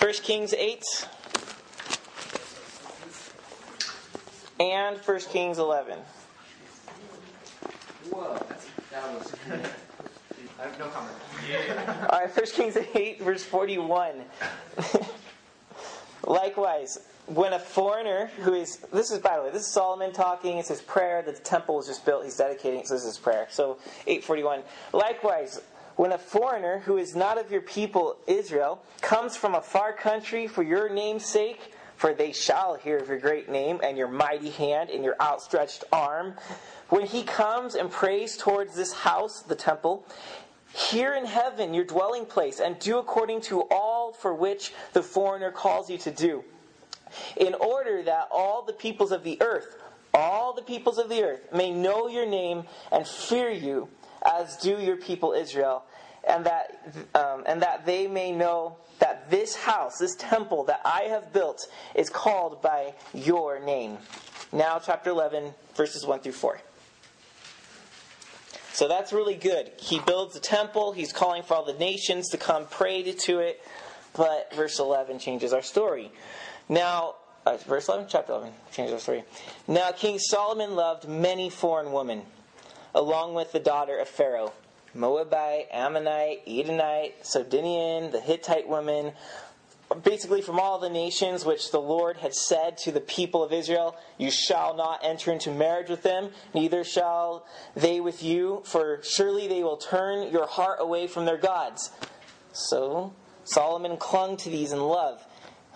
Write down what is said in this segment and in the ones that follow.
1 Kings 8 and 1 Kings 11. Whoa, that's, that was. I have no comment. Yeah. All right, 1 Kings 8, verse 41. Likewise, when a foreigner who is, this is, by the way, this is Solomon talking, it's his prayer, the temple was just built, he's dedicating, so this is his prayer. So, 841. Likewise, when a foreigner who is not of your people Israel comes from a far country for your name's sake, for they shall hear of your great name and your mighty hand and your outstretched arm, when he comes and prays towards this house, the temple, here in heaven, your dwelling place, and do according to all for which the foreigner calls you to do, in order that all the peoples of the earth, all the peoples of the earth, may know your name and fear you, as do your people Israel, and that um, and that they may know that this house, this temple that I have built, is called by your name. Now, chapter eleven, verses one through four. So that's really good. He builds a temple, he's calling for all the nations to come pray to it, but verse 11 changes our story. Now, uh, verse 11, chapter 11, changes our story. Now, King Solomon loved many foreign women, along with the daughter of Pharaoh Moabite, Ammonite, Edomite, Sidonian, the Hittite woman, basically from all the nations which the Lord had said to the people of Israel, You shall not enter into marriage with them, neither shall they with you, for surely they will turn your heart away from their gods. So Solomon clung to these in love.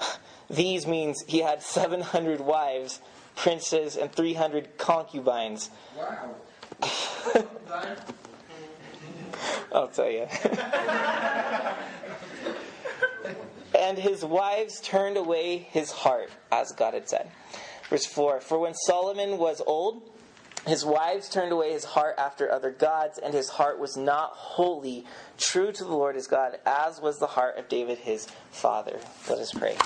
These means he had 700 wives, princes, and 300 concubines. Wow. I'll tell you. and his wives turned away his heart, as God had said. Verse 4 For when Solomon was old, his wives turned away his heart after other gods, and his heart was not wholly true to the Lord his God, as was the heart of David his father. Let us pray.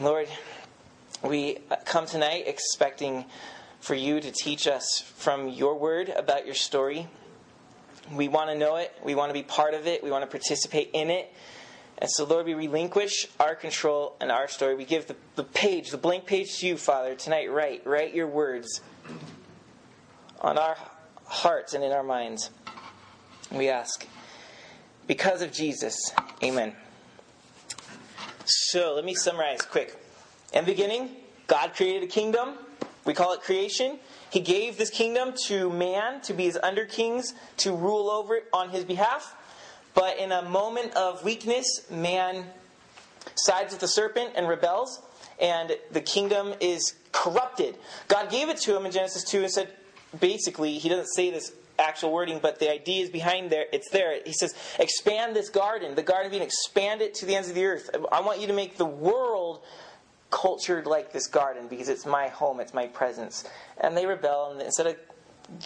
Lord, we come tonight expecting for you to teach us from your word about your story. We want to know it, we want to be part of it, we want to participate in it. And so, Lord, we relinquish our control and our story. We give the, the page, the blank page to you, Father, tonight. Write, write your words on our hearts and in our minds. We ask. Because of Jesus. Amen. So, let me summarize quick. In the beginning, God created a kingdom. We call it creation. He gave this kingdom to man to be his under kings, to rule over it on his behalf. But in a moment of weakness, man sides with the serpent and rebels, and the kingdom is corrupted. God gave it to him in Genesis 2 and said, basically, he doesn't say this actual wording, but the idea is behind there. It's there. He says, expand this garden, the Garden Eden, expand it to the ends of the earth. I want you to make the world cultured like this garden because it's my home, it's my presence. And they rebel, and instead of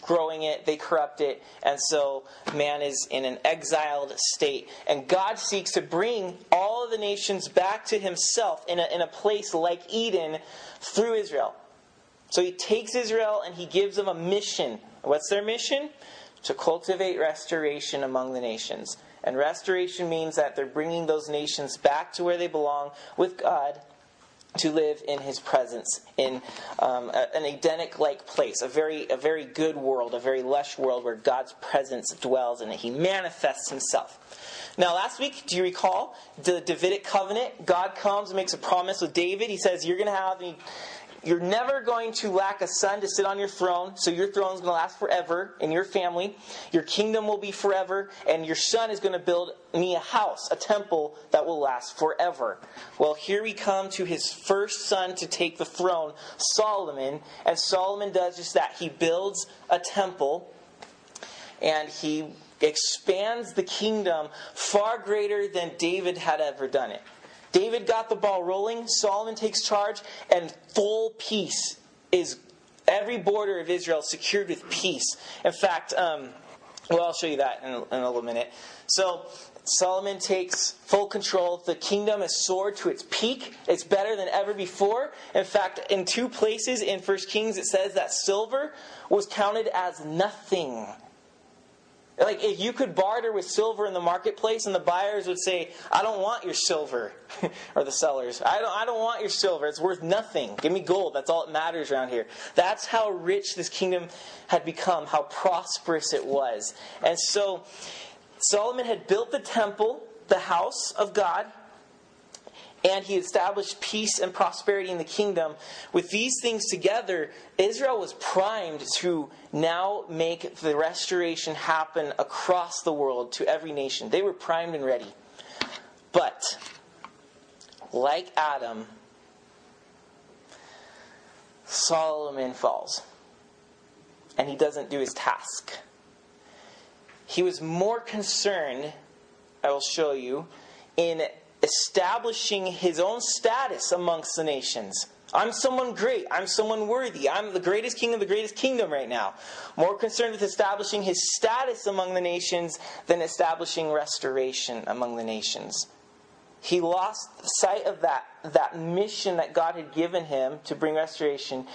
growing it, they corrupt it, and so man is in an exiled state. And God seeks to bring all of the nations back to himself in a, in a place like Eden through Israel. So he takes Israel and he gives them a mission. What's their mission? To cultivate restoration among the nations. And restoration means that they're bringing those nations back to where they belong with God to live in his presence in um, a, an Edenic like place, a very, a very good world, a very lush world where God's presence dwells and he manifests himself. Now, last week, do you recall the Davidic covenant? God comes and makes a promise with David. He says, You're going to have you're never going to lack a son to sit on your throne, so your throne is going to last forever in your family. Your kingdom will be forever, and your son is going to build me a house, a temple that will last forever. Well, here we come to his first son to take the throne, Solomon, and Solomon does just that. He builds a temple, and he expands the kingdom far greater than David had ever done it. David got the ball rolling, Solomon takes charge, and full peace is every border of Israel secured with peace. In fact, um, well, I'll show you that in, in a little minute. So, Solomon takes full control. The kingdom is soared to its peak. It's better than ever before. In fact, in two places in First Kings, it says that silver was counted as nothing Like if you could barter with silver in the marketplace and the buyers would say, I don't want your silver, or the sellers, I don't, I don't want your silver, it's worth nothing. Give me gold, that's all that matters around here. That's how rich this kingdom had become, how prosperous it was. And so Solomon had built the temple, the house of God, and he established peace and prosperity in the kingdom. With these things together, Israel was primed to now make the restoration happen across the world to every nation. They were primed and ready. But, like Adam, Solomon falls. And he doesn't do his task. He was more concerned, I will show you, in establishing his own status amongst the nations. I'm someone great. I'm someone worthy. I'm the greatest king of the greatest kingdom right now. More concerned with establishing his status among the nations than establishing restoration among the nations. He lost sight of that, that mission that God had given him to bring restoration,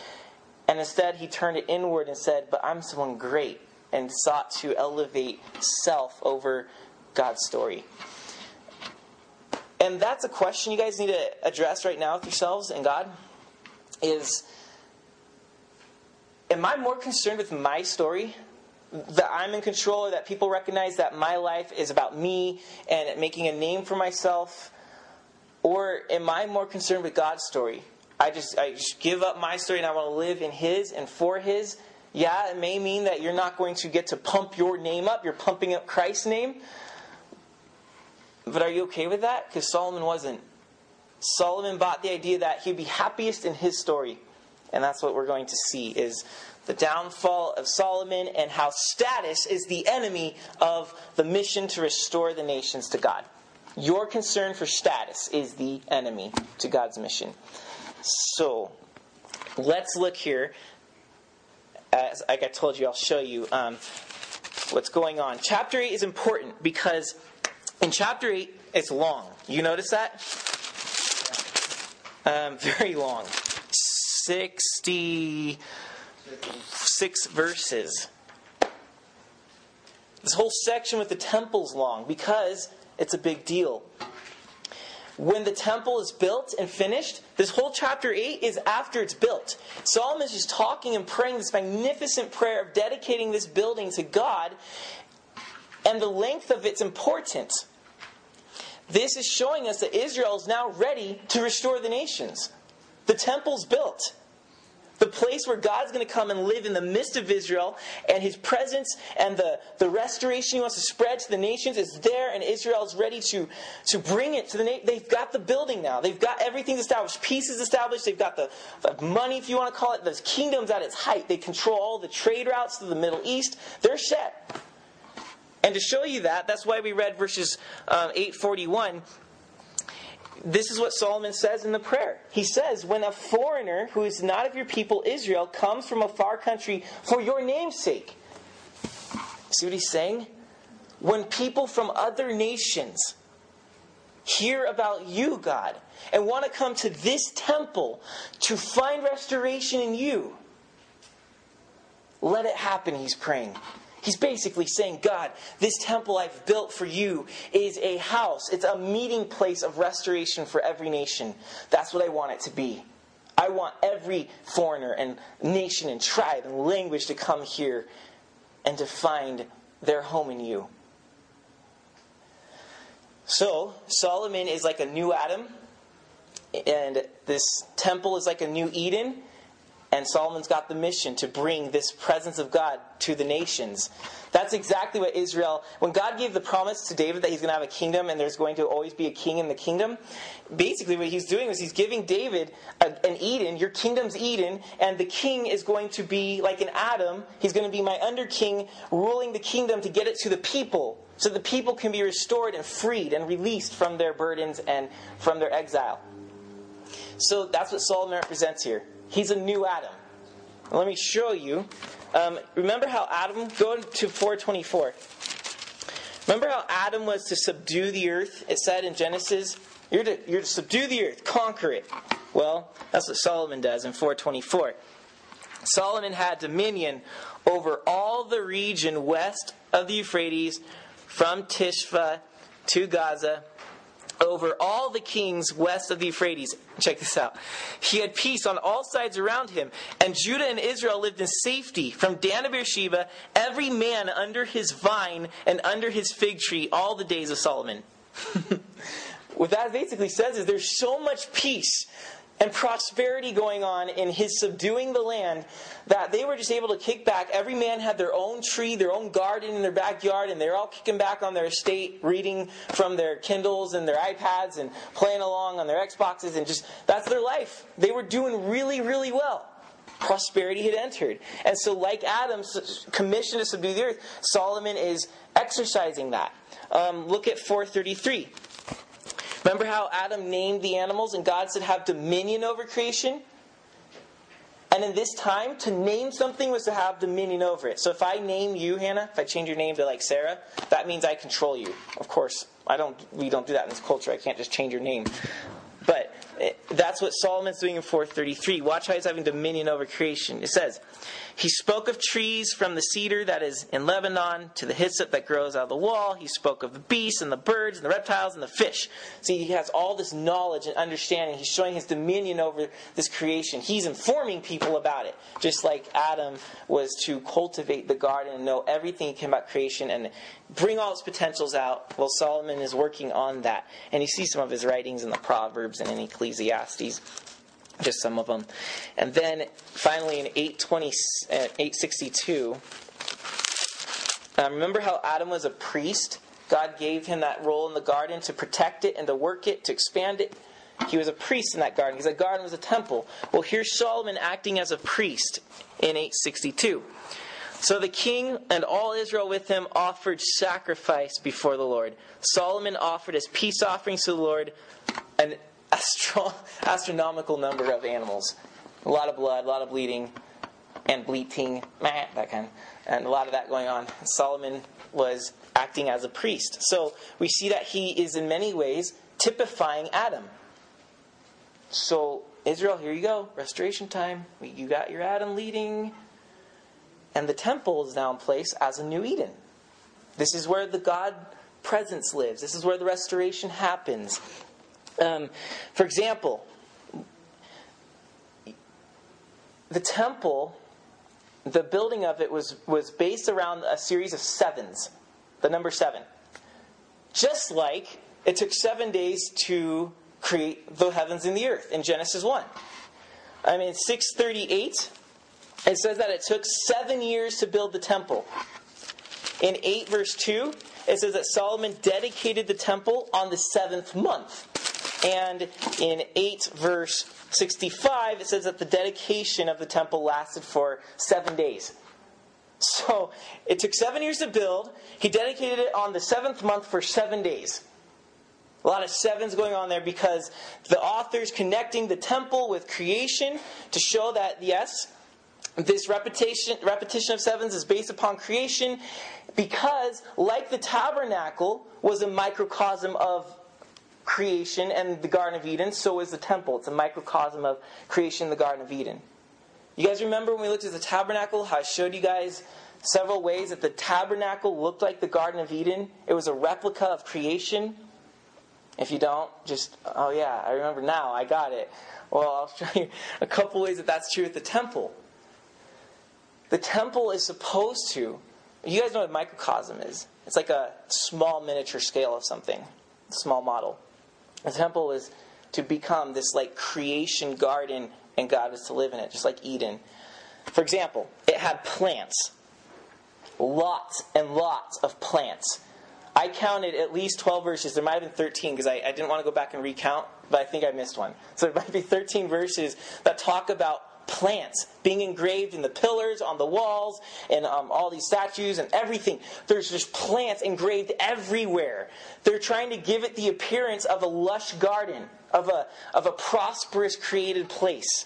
and instead he turned it inward and said, But I'm someone great, and sought to elevate self over God's story. And that's a question you guys need to address right now with yourselves and God is am I more concerned with my story that I'm in control or that people recognize that my life is about me and making a name for myself or am I more concerned with God's story? I just I just give up my story and I want to live in his and for his. Yeah, it may mean that you're not going to get to pump your name up. You're pumping up Christ's name. But are you okay with that? Because Solomon wasn't. Solomon bought the idea that he'd be happiest in his story. And that's what we're going to see is the downfall of Solomon and how status is the enemy of the mission to restore the nations to God. Your concern for status is the enemy to God's mission. So, let's look here. As like I told you, I'll show you um, what's going on. Chapter 8 is important because in chapter 8, it's long. You notice that? Um, very long. 66 verses. This whole section with the temple's long because it's a big deal. When the temple is built and finished, this whole chapter 8 is after it's built. Solomon is just talking and praying this magnificent prayer of dedicating this building to God, and the length of it's important. This is showing us that Israel is now ready to restore the nations. The temple's built. The place where God's going to come and live in the midst of Israel and his presence and the, the restoration he wants to spread to the nations is there, and Israel is ready to, to bring it to the. They've got the building now. They've got everything established. Peace is established. They've got the, the money, if you want to call it. The kingdom's at its height. They control all the trade routes to the Middle East. They're set. And to show you that, that's why we read verses um, 841. This is what Solomon says in the prayer. He says, When a foreigner who is not of your people Israel comes from a far country for your name's sake. See what he's saying? When people from other nations hear about you, God, and want to come to this temple to find restoration in you, let it happen, he's praying. He's basically saying, God, this temple I've built for you is a house. It's a meeting place of restoration for every nation. That's what I want it to be. I want every foreigner and nation and tribe and language to come here and to find their home in you. So, Solomon is like a new Adam, and this temple is like a new Eden and Solomon's got the mission to bring this presence of God to the nations. That's exactly what Israel, when God gave the promise to David that he's going to have a kingdom and there's going to always be a king in the kingdom, basically what he's doing is he's giving David an Eden, your kingdom's Eden, and the king is going to be like an Adam. He's going to be my under king, ruling the kingdom to get it to the people so the people can be restored and freed and released from their burdens and from their exile. So that's what Solomon represents here. He's a new Adam. Let me show you. Um, remember how Adam, go to 424. Remember how Adam was to subdue the earth? It said in Genesis, you're to, you're to subdue the earth, conquer it. Well, that's what Solomon does in 424. Solomon had dominion over all the region west of the Euphrates, from Tiphsah to Gaza, over all the kings west of the Euphrates. Check this out. He had peace on all sides around him, and Judah and Israel lived in safety from Dan to Beersheba, every man under his vine and under his fig tree all the days of Solomon. what that basically says is there's so much peace and prosperity going on in his subduing the land that they were just able to kick back. Every man had their own tree, their own garden in their backyard, and they're all kicking back on their estate, reading from their Kindles and their iPads and playing along on their Xboxes, and just that's their life. They were doing really, really well. Prosperity had entered. And so, like Adam's commission to subdue the earth, Solomon is exercising that. Um, look at 433. Remember how Adam named the animals and God said, have dominion over creation? And in this time, to name something was to have dominion over it. So if I name you, Hannah, if I change your name to like Sarah, that means I control you. Of course, I don't. We don't do that in this culture. I can't just change your name. But eh, that's what Solomon's doing in 433. Watch how he's having dominion over creation. It says, he spoke of trees from the cedar that is in Lebanon to the hyssop that grows out of the wall. He spoke of the beasts and the birds and the reptiles and the fish. See, he has all this knowledge and understanding. He's showing his dominion over this creation. He's informing people about it, just like Adam was to cultivate the garden and know everything about creation and bring all its potentials out. Well, Solomon is working on that. And you see some of his writings in the Proverbs and in Ecclesiastes just some of them. And then finally in 820, uh, 862, um, remember how Adam was a priest? God gave him that role in the garden to protect it and to work it, to expand it. He was a priest in that garden because the garden was a temple. Well, here's Solomon acting as a priest in 862. So the king and all Israel with him offered sacrifice before the Lord. Solomon offered as peace offerings to the Lord an astro- astronomical number of animals. A lot of blood, a lot of bleeding, and bleating, meh, that kind, and a lot of that going on. Solomon was acting as a priest. So we see that he is in many ways typifying Adam. So, Israel, here you go, restoration time. You got your Adam leading. And the temple is now in place as a new Eden. This is where the God presence lives. This is where the restoration happens. Um, for example, the temple, the building of it was, was based around a series of sevens, the number seven. Just like it took seven days to create the heavens and the earth in Genesis 1. I mean, 638, it says that it took seven years to build the temple. In 8 verse 2, it says that Solomon dedicated the temple on the seventh month. And in 8 verse 65, it says that the dedication of the temple lasted for seven days. So it took seven years to build. He dedicated it on the seventh month for seven days. A lot of sevens going on there because the author's connecting the temple with creation to show that, yes, this repetition, repetition of sevens is based upon creation because, like the tabernacle was a microcosm of creation and the Garden of Eden, so is the temple. It's a microcosm of creation in the Garden of Eden. You guys remember when we looked at the tabernacle, how I showed you guys several ways that the tabernacle looked like the Garden of Eden? It was a replica of creation. If you don't, just, oh yeah, I remember now, I got it. Well, I'll show you a couple ways that that's true at the temple. The temple is supposed to, you guys know what microcosm is. It's like a small miniature scale of something, small model. The temple is to become this like creation garden and God was to live in it, just like Eden. For example, it had plants. Lots and lots of plants. I counted at least 12 verses. There might have been 13 because I, I, didn't want to go back and recount, but I think I missed one. So there might be 13 verses that talk about plants being engraved in the pillars, on the walls, and um, all these statues and everything. There's just plants engraved everywhere. They're trying to give it the appearance of a lush garden, of a, of a prosperous created place.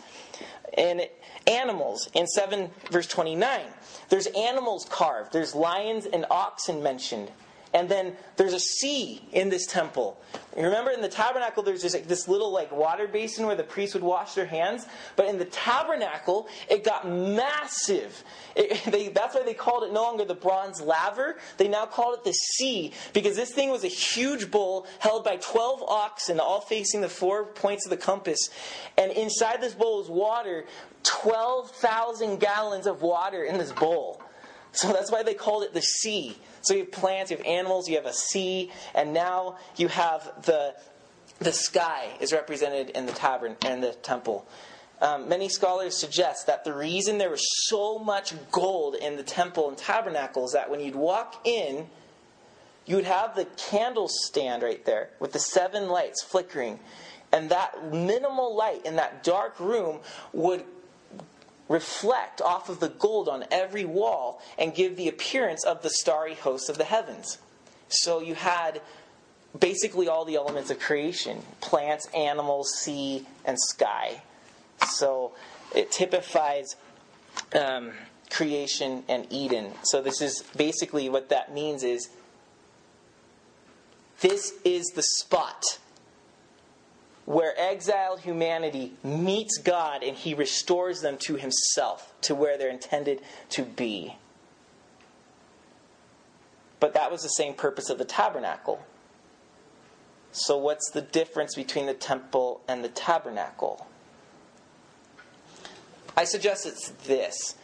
And animals in 7 verse 29. There's animals carved. There's lions and oxen mentioned. And then there's a sea in this temple. Remember in the tabernacle, there's this, like, this little like water basin where the priests would wash their hands. But in the tabernacle, it got massive. It, they, that's why they called it no longer the bronze laver. They now called it the sea because this thing was a huge bowl held by 12 oxen, all facing the four points of the compass. And inside this bowl was water, 12,000 gallons of water in this bowl. So that's why they called it the sea. So you have plants, you have animals, you have a sea, and now you have the the sky is represented in the tavern and the temple. Um, many scholars suggest that the reason there was so much gold in the temple and tabernacle is that when you'd walk in, you would have the candle stand right there with the seven lights flickering. And that minimal light in that dark room would reflect off of the gold on every wall and give the appearance of the starry host of the heavens. So you had basically all the elements of creation plants, animals, sea, and sky. So it typifies um, creation and Eden. So this is basically what that means is this is the spot where exiled humanity meets God and he restores them to himself, to where they're intended to be. But that was the same purpose of the tabernacle. So, what's the difference between the temple and the tabernacle? I suggest it's this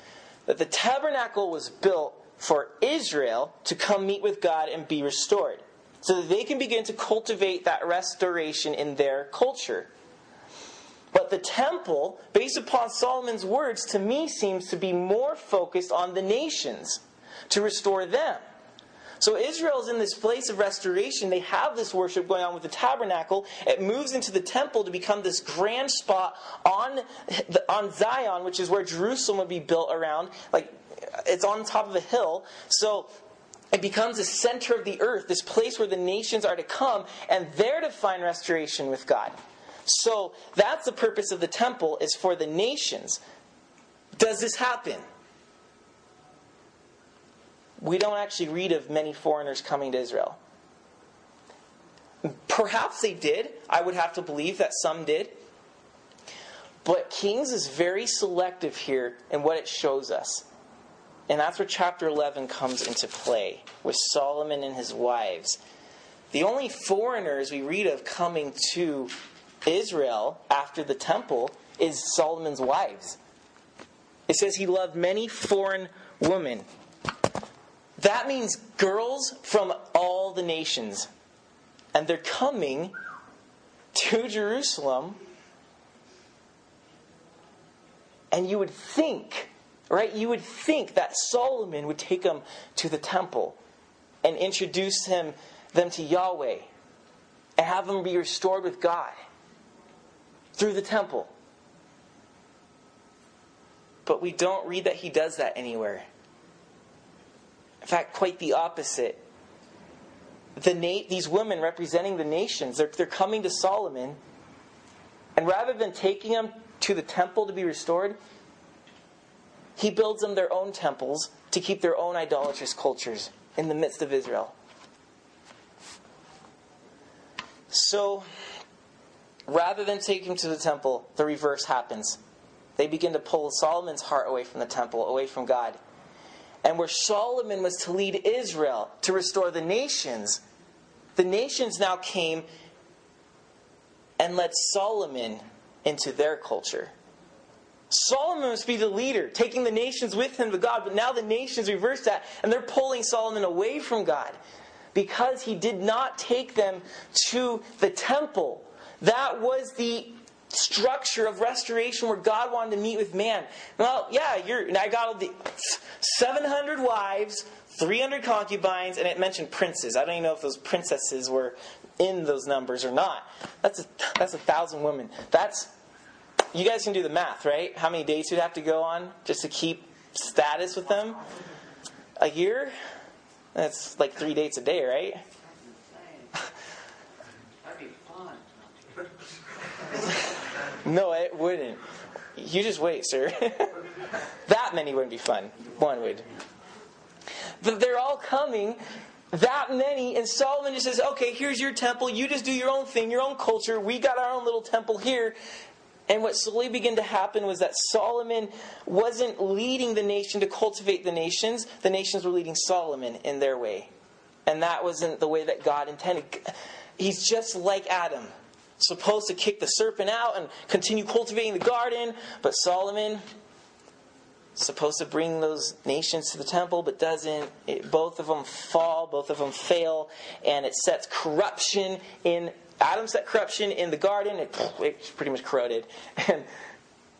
that the tabernacle was built for Israel to come meet with God and be restored so that they can begin to cultivate that restoration in their culture. But the temple, based upon Solomon's words, to me seems to be more focused on the nations to restore them. So Israel's in this place of restoration. They have this worship going on with the tabernacle. It moves into the temple to become this grand spot on, on Zion, which is where Jerusalem would be built around. Like it's on top of a hill. So it becomes the center of the earth, this place where the nations are to come and there to find restoration with God. So that's the purpose of the temple is for the nations. Does this happen? We don't actually read of many foreigners coming to Israel. Perhaps they did. I would have to believe that some did. But Kings is very selective here in what it shows us. And that's where chapter 11 comes into play with Solomon and his wives. The only foreigners we read of coming to Israel after the temple is Solomon's wives. It says he loved many foreign women. That means girls from all the nations. And they're coming to Jerusalem. And you would think Right? You would think that Solomon would take them to the temple and introduce him them to Yahweh and have them be restored with God through the temple. But we don't read that he does that anywhere. In fact, quite the opposite. The na- these women representing the nations, they're, they're coming to Solomon, and rather than taking them to the temple to be restored, he builds them their own temples to keep their own idolatrous cultures in the midst of Israel. So, rather than take him to the temple, the reverse happens. They begin to pull Solomon's heart away from the temple, away from God. And where Solomon was to lead Israel to restore the nations, the nations now came and led Solomon into their culture. Solomon must be the leader, taking the nations with him to God. But now the nations reverse that, and they're pulling Solomon away from God because he did not take them to the temple. That was the structure of restoration where God wanted to meet with man. Well, yeah, you're. I got the 700 wives, 300 concubines, and it mentioned princes. I don't even know if those princesses were in those numbers or not. That's a, that's a thousand women. That's you guys can do the math, right? How many dates you'd have to go on just to keep status with them? A year? That's like three dates a day, right? That'd be fun. no, it wouldn't. You just wait, sir. that many wouldn't be fun. One would. But they're all coming that many, and Solomon just says, okay, here's your temple. You just do your own thing, your own culture. We got our own little temple here. And what slowly began to happen was that Solomon wasn't leading the nation to cultivate the nations, the nations were leading Solomon in their way. And that wasn't the way that God intended. He's just like Adam, supposed to kick the serpent out and continue cultivating the garden, but Solomon supposed to bring those nations to the temple, but doesn't. It, both of them fall, both of them fail, and it sets corruption in. Adam set corruption in the garden, it, it's pretty much corroded. And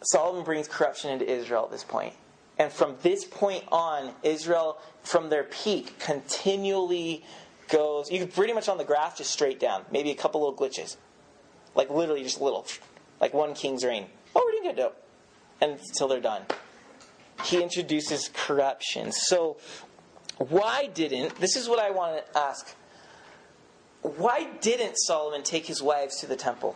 Solomon brings corruption into Israel at this point. And from this point on, Israel, from their peak, continually goes. You pretty much on the graph just straight down. Maybe a couple little glitches. Like literally just little. Like one king's reign. Oh, we're doing good, dope. And until they're done he introduces corruption. So, why didn't, this is what I want to ask. Why didn't Solomon take his wives to the temple?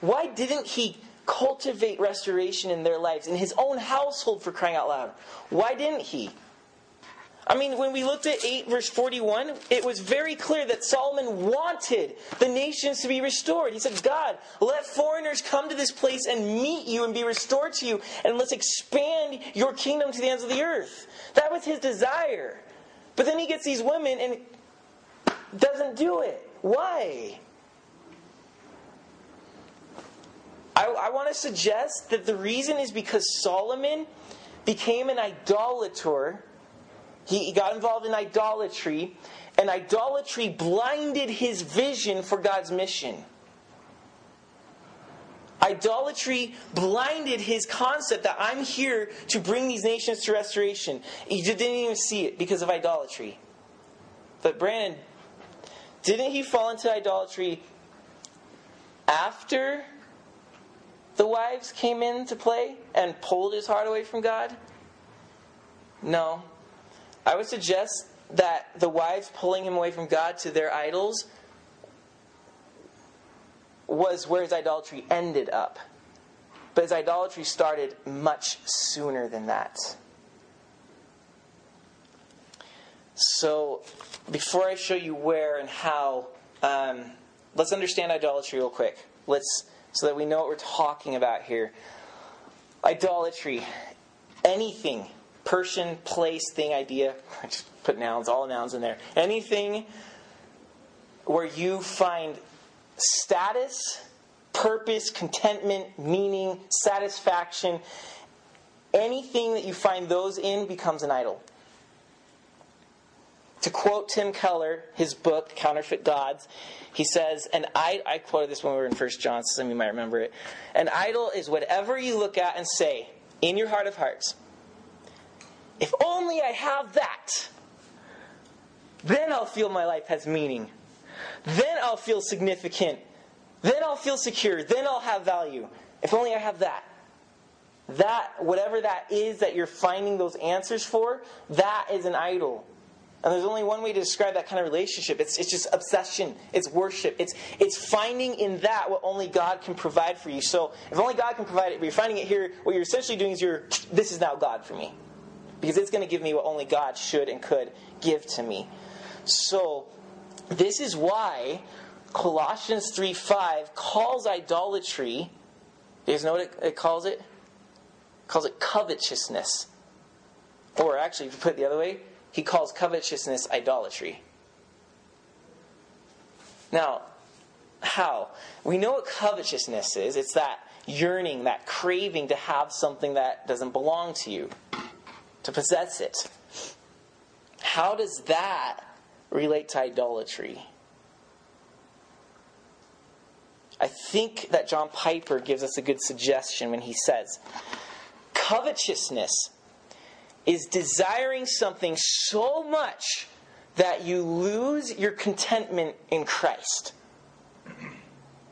Why didn't he cultivate restoration in their lives, in his own household, for crying out loud? Why didn't he? I mean, when we looked at 8 verse 41, it was very clear that Solomon wanted the nations to be restored. He said, God, let foreigners come to this place and meet you and be restored to you, and let's expand your kingdom to the ends of the earth. That was his desire. But then he gets these women and doesn't do it. Why? I, I want to suggest that the reason is because Solomon became an idolater he got involved in idolatry, and idolatry blinded his vision for God's mission. Idolatry blinded his concept that I'm here to bring these nations to restoration. He didn't even see it because of idolatry. But Brandon, didn't he fall into idolatry after the wives came in to play and pulled his heart away from God? No. I would suggest that the wives pulling him away from God to their idols was where his idolatry ended up. But his idolatry started much sooner than that. So, before I show you where and how, um, let's understand idolatry real quick. Let's so that we know what we're talking about here. Idolatry, anything person, place, thing, idea. I just put nouns, all nouns in there. Anything where you find status, purpose, contentment, meaning, satisfaction, anything that you find those in becomes an idol. To quote Tim Keller, his book, Counterfeit Gods, he says, and I, I quoted this when we were in First John, so some of you might remember it. An idol is whatever you look at and say, in your heart of hearts, if only I have that, then I'll feel my life has meaning. Then I'll feel significant. Then I'll feel secure. Then I'll have value. If only I have that. That, whatever that is that you're finding those answers for, that is an idol. And there's only one way to describe that kind of relationship. It's, it's just obsession. It's worship. It's, it's finding in that what only God can provide for you. So if only God can provide it, but you're finding it here, what you're essentially doing is you're, this is now God for me because it's going to give me what only God should and could give to me. So, this is why Colossians 3 5 calls idolatry, you guys know what it, it calls it? it? calls it covetousness. Or actually, if you put it the other way, he calls covetousness idolatry. Now, how? We know what covetousness is. It's that yearning, that craving to have something that doesn't belong to you to possess it. How does that relate to idolatry? I think that John Piper gives us a good suggestion when he says, Covetousness is desiring something so much that you lose your contentment in Christ.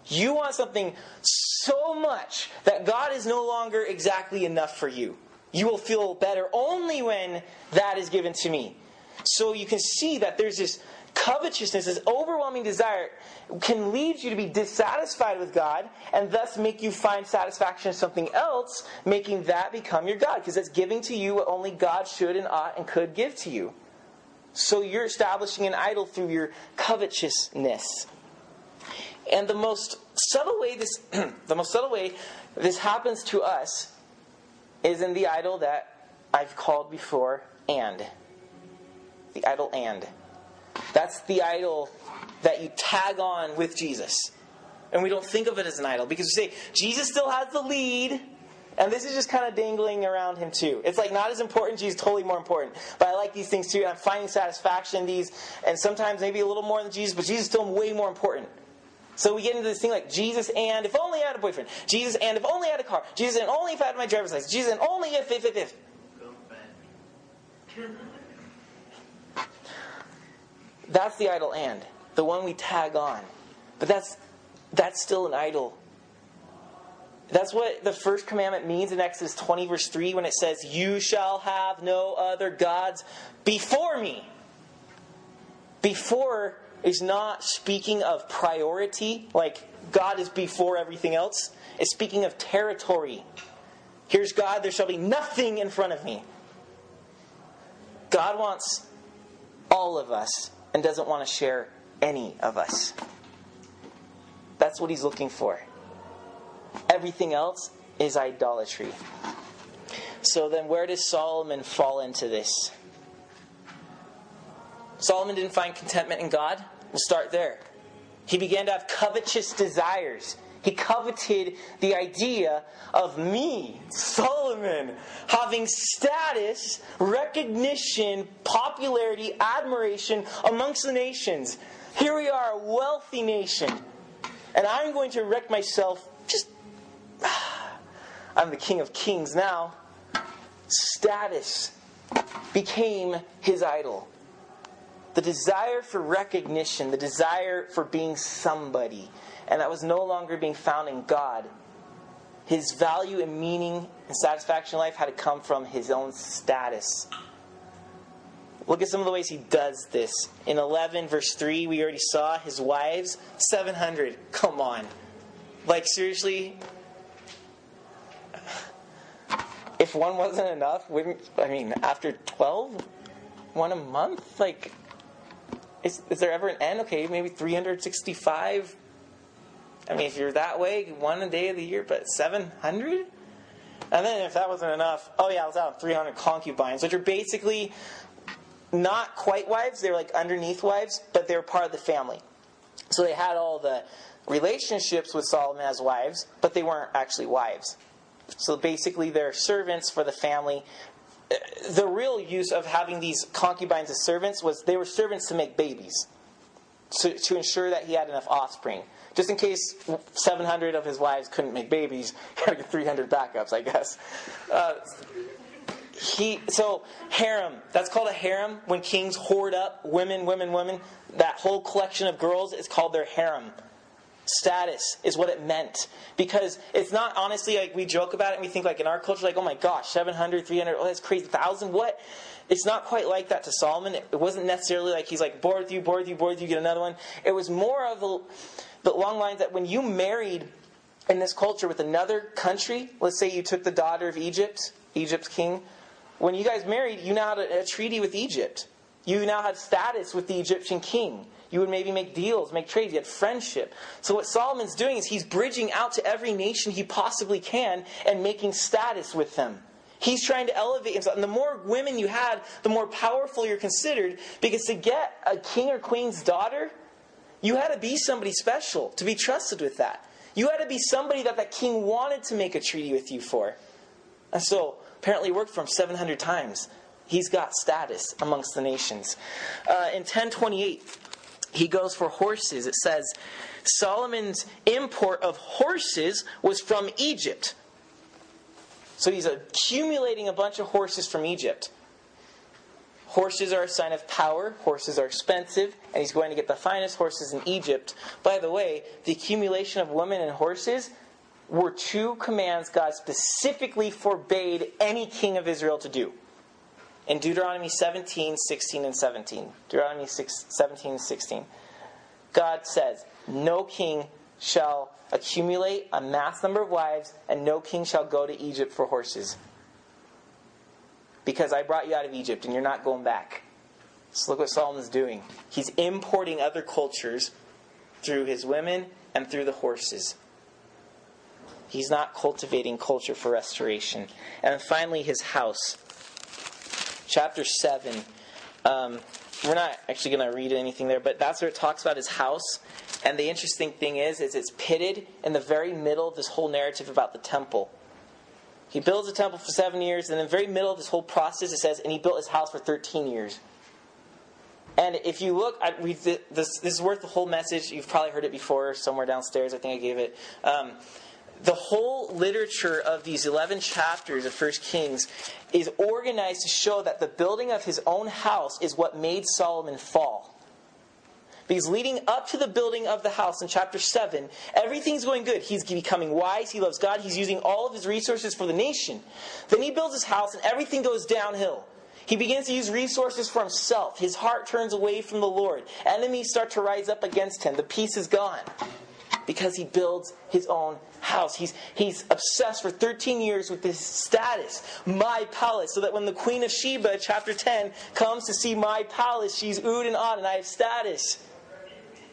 You want something so much that God is no longer exactly enough for you. You will feel better only when that is given to me. So you can see that there's this covetousness, this overwhelming desire, can lead you to be dissatisfied with God and thus make you find satisfaction in something else, making that become your God, because it's giving to you what only God should and ought and could give to you. So you're establishing an idol through your covetousness. And the most subtle way this the most subtle way this happens to us is in the idol that I've called before and. The idol and. That's the idol that you tag on with Jesus. And we don't think of it as an idol because we say Jesus still has the lead and this is just kind of dangling around him too. It's like not as important, Jesus totally more important. But I like these things too, and I'm finding satisfaction in these, and sometimes maybe a little more than Jesus, but Jesus is still way more important. So we get into this thing like Jesus and if only I had a boyfriend. Jesus and if only I had a car. Jesus and only if I had my driver's license. Jesus and only if, if, if, if. That's the idol and. The one we tag on. But that's that's still an idol that's what the first commandment means in Exodus 20, verse 3, when it says, You shall have no other gods before me. Before is not speaking of priority, like God is before everything else. It's speaking of territory. Here's God, there shall be nothing in front of me. God wants all of us and doesn't want to share any of us. That's what he's looking for. Everything else is idolatry. So then, where does Solomon fall into this? Solomon didn't find contentment in God. We'll start there. He began to have covetous desires. He coveted the idea of me, Solomon, having status, recognition, popularity, admiration amongst the nations. Here we are, a wealthy nation. And I'm going to wreck myself just I'm the King of Kings now. Status became his idol. The desire for recognition, the desire for being somebody, and that was no longer being found in God. His value and meaning and satisfaction in life had to come from his own status. Look at some of the ways he does this. In 11, verse 3, we already saw his wives, 700. Come on. Like, seriously, if one wasn't enough, wouldn't I mean after 12, one a month? Like, is, is there ever an end? Okay, maybe 365. I mean, if you're that way, one day of the year, but 700? And then if that wasn't enough, oh yeah, I was out 300 concubines, which are basically not quite wives. They were like underneath wives, but they were part of the family. So they had all the relationships with Solomon as wives, but they weren't actually wives. So basically, they're servants for the family. The real use of having these concubines as servants was they were servants to make babies, to, to ensure that he had enough offspring. Just in case 700 of his wives couldn't make babies, he had 300 backups, I guess. Uh, he so harem that's called a harem when kings hoard up women women women. That whole collection of girls is called their harem. Status is what it meant. Because it's not honestly like we joke about it and we think like in our culture like oh my gosh 700 300 oh that's crazy 1000 what it's not quite like that to solomon it wasn't necessarily like he's like bored with you bored with you bored with you get another one it was more of a, the long lines that when you married in this culture with another country let's say you took the daughter of egypt egypt's king when you guys married you now had a, a treaty with egypt you now had status with the egyptian king you would maybe make deals, make trades. You had friendship. So what Solomon's doing is he's bridging out to every nation he possibly can and making status with them. He's trying to elevate himself. And the more women you had, the more powerful you're considered. Because to get a king or queen's daughter, you had to be somebody special to be trusted with that. You had to be somebody that that king wanted to make a treaty with you for. And so, apparently, worked for him 700 times. He's got status amongst the nations. Uh, in 1028, he goes for horses. It says Solomon's import of horses was from Egypt. So he's accumulating a bunch of horses from Egypt. Horses are a sign of power, horses are expensive, and he's going to get the finest horses in Egypt. By the way, the accumulation of women and horses were two commands God specifically forbade any king of Israel to do in Deuteronomy 17, 16, and 17. Deuteronomy 6, 17 16. God says, No king shall accumulate a mass number of wives, and no king shall go to Egypt for horses. Because I brought you out of Egypt, and you're not going back. So look what Solomon's doing. He's importing other cultures through his women and through the horses. He's not cultivating culture for restoration. And finally, his house. Chapter 7. Um, we're not actually going to read anything there, but that's where it talks about his house. And the interesting thing is, is it's pitted in the very middle of this whole narrative about the temple. He builds a temple for seven years, and in the very middle of this whole process, it says, and he built his house for 13 years. And if you look, I, we, this, this is worth the whole message. You've probably heard it before somewhere downstairs. I think I gave it. Um, the whole literature of these 11 chapters of First Kings is organized to show that the building of his own house is what made Solomon fall. Because leading up to the building of the house in chapter 7, everything's going good. He's becoming wise. He loves God. He's using all of his resources for the nation. Then he builds his house and everything goes downhill. He begins to use resources for himself. His heart turns away from the Lord. Enemies start to rise up against him. The peace is gone because he builds his own house. He's, he's obsessed for 13 years with this status, my palace, so that when the Queen of Sheba, chapter 10, comes to see my palace, she's oohed and awed, and I have status.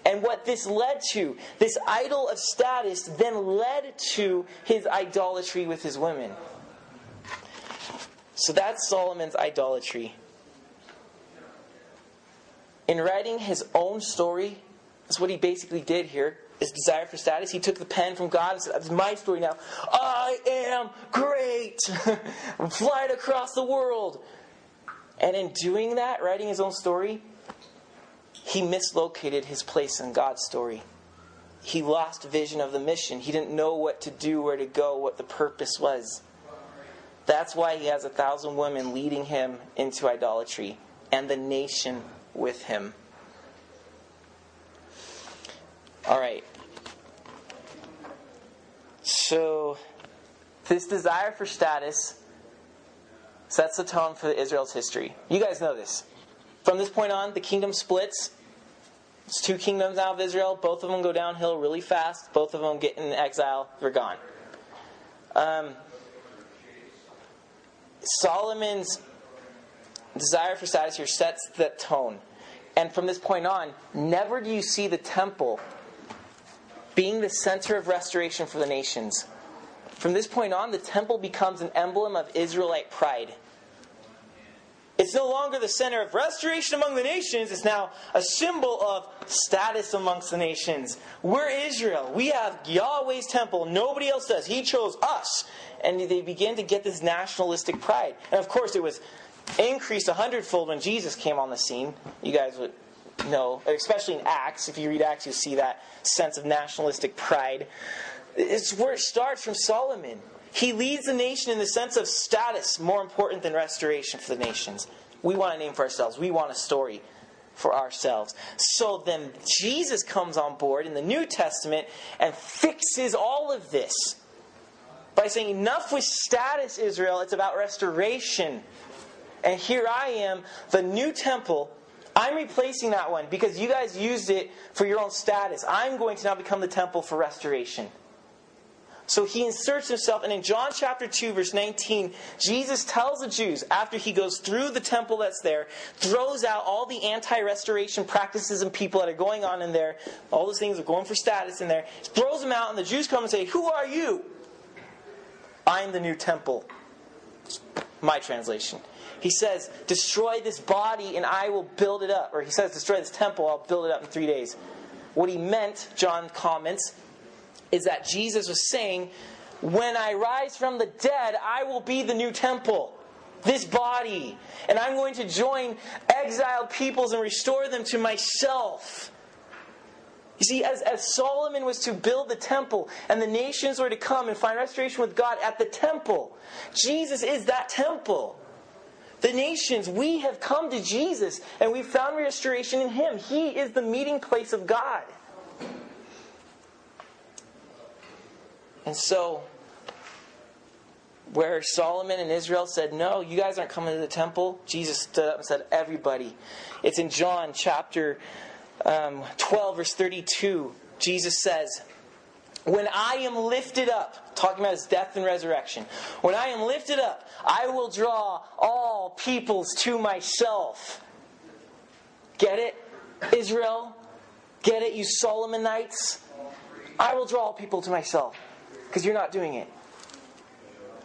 And what this led to, this idol of status, then led to his idolatry with his women. So that's Solomon's idolatry. In writing his own story, that's what he basically did here. His desire for status. He took the pen from God and said, That's my story now. I am great. I'm flying across the world. And in doing that, writing his own story, he mislocated his place in God's story. He lost vision of the mission. He didn't know what to do, where to go, what the purpose was. That's why he has a thousand women leading him into idolatry and the nation with him. All right. So, this desire for status sets the tone for Israel's history. You guys know this. From this point on, the kingdom splits. It's two kingdoms out of Israel. Both of them go downhill really fast. Both of them get in exile. They're gone. Um, Solomon's desire for status here sets the tone. And from this point on, never do you see the temple being the center of restoration for the nations. From this point on, the temple becomes an emblem of Israelite pride. It's no longer the center of restoration among the nations. It's now a symbol of status amongst the nations. We're Israel. We have Yahweh's temple. Nobody else does. He chose us. And they begin to get this nationalistic pride. And of course, it was increased a hundredfold when Jesus came on the scene. You guys would know, especially in Acts. If you read Acts, you see that sense of nationalistic pride. It's where it starts from Solomon. He leads the nation in the sense of status more important than restoration for the nations. We want a name for ourselves. We want a story for ourselves. So then Jesus comes on board in the New Testament and fixes all of this by saying, Enough with status, Israel. It's about restoration. And here I am, the new temple. I'm replacing that one because you guys used it for your own status. I'm going to now become the temple for restoration. So he inserts himself, and in John chapter 2, verse 19, Jesus tells the Jews, after he goes through the temple that's there, throws out all the anti restoration practices and people that are going on in there, all those things are going for status in there, throws them out, and the Jews come and say, Who are you? I am the new temple. My translation. He says, Destroy this body and I will build it up. Or he says, Destroy this temple, I'll build it up in three days. What he meant, John comments, is that Jesus was saying, When I rise from the dead, I will be the new temple, this body. And I'm going to join exiled peoples and restore them to myself. You see, as, as Solomon was to build the temple and the nations were to come and find restoration with God at the temple, Jesus is that temple. The nations, we have come to Jesus and we've found restoration in Him. He is the meeting place of God. And so, where Solomon and Israel said, No, you guys aren't coming to the temple, Jesus stood up and said, Everybody. It's in John chapter um, 12, verse 32. Jesus says, When I am lifted up, talking about his death and resurrection, when I am lifted up, I will draw all peoples to myself. Get it? Israel? Get it, you Solomonites? I will draw all people to myself because you're not doing it.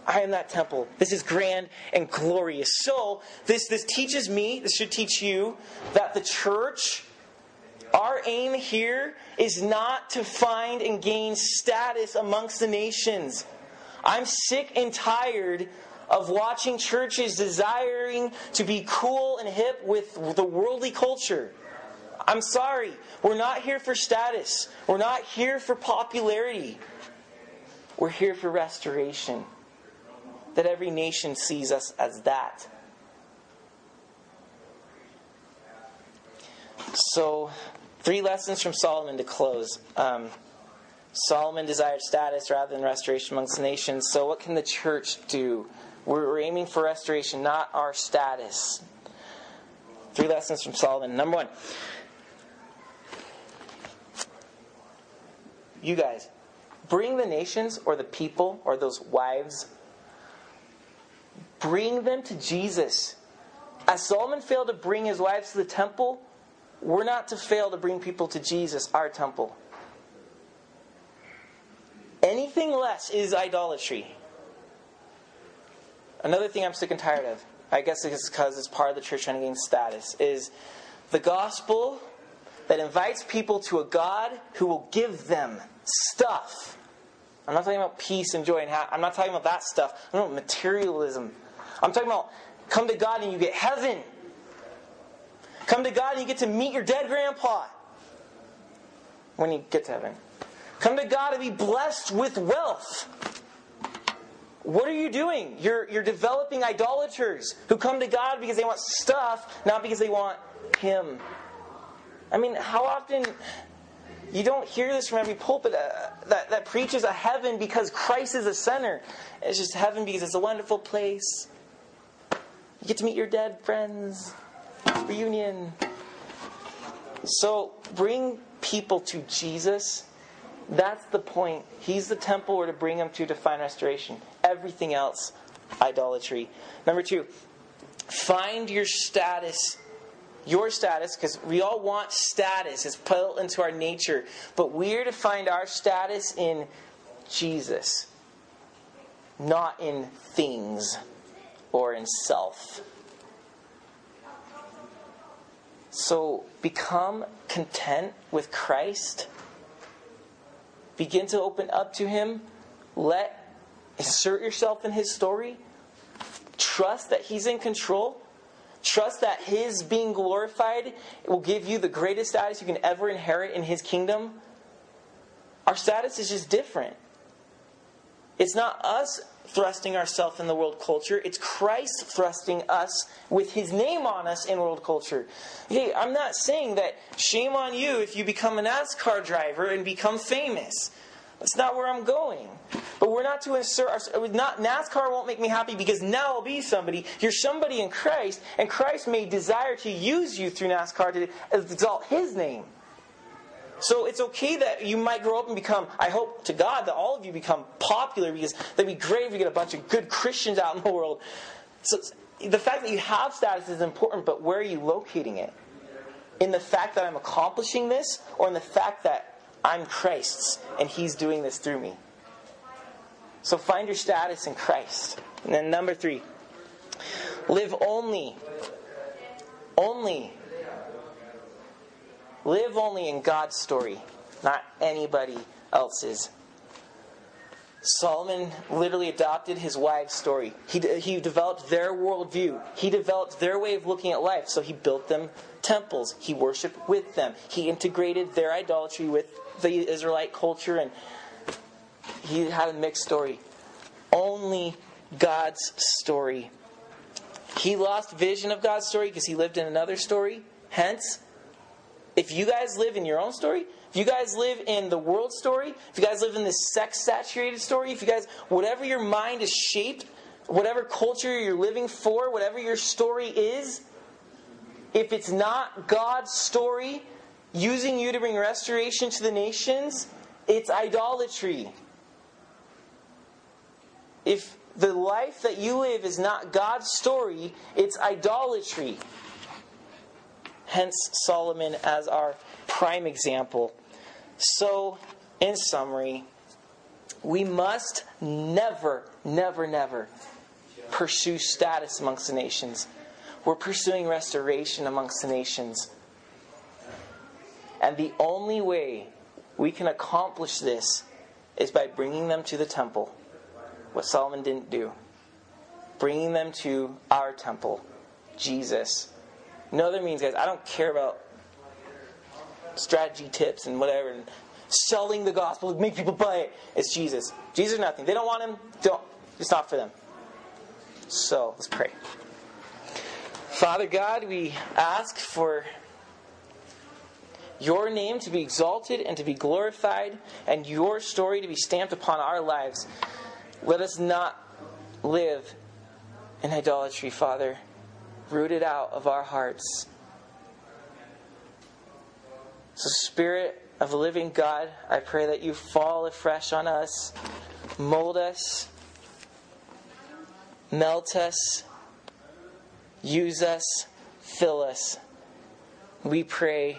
I am that temple. This is grand and glorious. So, this, this teaches me, this should teach you, that the church, our aim here is not to find and gain status amongst the nations. I'm sick and tired of watching churches desiring to be cool and hip with the worldly culture. I'm sorry. We're not here for status. We're not here for popularity. We're here for restoration. That every nation sees us as that. So, three lessons from Solomon to close. Um, Solomon desired status rather than restoration amongst the nations. So, what can the church do? We're, we're aiming for restoration, not our status. Three lessons from Solomon. Number one, you guys, bring the nations or the people or those wives, bring them to Jesus. As Solomon failed to bring his wives to the temple, we're not to fail to bring people to Jesus, our temple. Anything less is idolatry. Another thing I'm sick and tired of, I guess it's because it's part of the church trying to gain status, is the gospel that invites people to a God who will give them stuff. I'm not talking about peace and joy and ha- I'm not talking about that stuff. I'm talking about materialism. I'm talking about come to God and you get heaven. Come to God and you get to meet your dead grandpa when you get to heaven. Come to God and be blessed with wealth. What are you doing? You're, you're developing idolaters who come to God because they want stuff, not because they want Him. I mean, how often you don't hear this from every pulpit uh, that, that preaches a heaven because Christ is the center. It's just heaven because it's a wonderful place. You get to meet your dead friends. Reunion. So bring people to Jesus. That's the point. He's the temple we're to bring them to to find restoration. Everything else, idolatry. Number two, find your status your status, because we all want status, it's built into our nature, but we're to find our status in Jesus, not in things or in self. So become content with Christ. Begin to open up to Him. Let insert yourself in His story. Trust that He's in control. Trust that His being glorified will give you the greatest status you can ever inherit in His kingdom. Our status is just different. It's not us thrusting ourselves in the world culture, it's Christ thrusting us with His name on us in world culture. Hey, I'm not saying that shame on you if you become a NASCAR driver and become famous. That's not where I'm going. But we're not to insert our, not NASCAR won't make me happy because now I'll be somebody. You're somebody in Christ, and Christ may desire to use you through NASCAR to exalt His name. So it's okay that you might grow up and become, I hope to God that all of you become popular because that'd be great if we get a bunch of good Christians out in the world. So the fact that you have status is important, but where are you locating it? In the fact that I'm accomplishing this, or in the fact that I'm Christ's and He's doing this through me. So find your status in Christ. And then number three, live only, only, live only in God's story, not anybody else's. Solomon literally adopted his wife's story. He, he developed their worldview. He developed their way of looking at life. So he built them temples. He worshiped with them. He integrated their idolatry with the Israelite culture, and he had a mixed story. Only God's story. He lost vision of God's story because he lived in another story. Hence, if you guys live in your own story, if you guys live in the world story, if you guys live in this sex saturated story, if you guys, whatever your mind is shaped, whatever culture you're living for, whatever your story is, if it's not God's story using you to bring restoration to the nations, it's idolatry. If the life that you live is not God's story, it's idolatry. hence Solomon as our prime example. So, in summary, we must never, never, never pursue status amongst the nations. We're pursuing restoration amongst the nations. And the only way we can accomplish this is by bringing them to the temple, what Solomon didn't do. Bringing them to our temple, Jesus. No other means, guys, I don't care about strategy tips and whatever and selling the gospel, make people buy it. It's Jesus. Jesus nothing. They don't want him, don't. It's not for them. So let's pray. Father God, we ask for your name to be exalted and to be glorified, and your story to be stamped upon our lives. Let us not live in idolatry, Father. Root it out of our hearts. So, Spirit of living God, I pray that you fall afresh on us, mold us, melt us, use us, fill us. We pray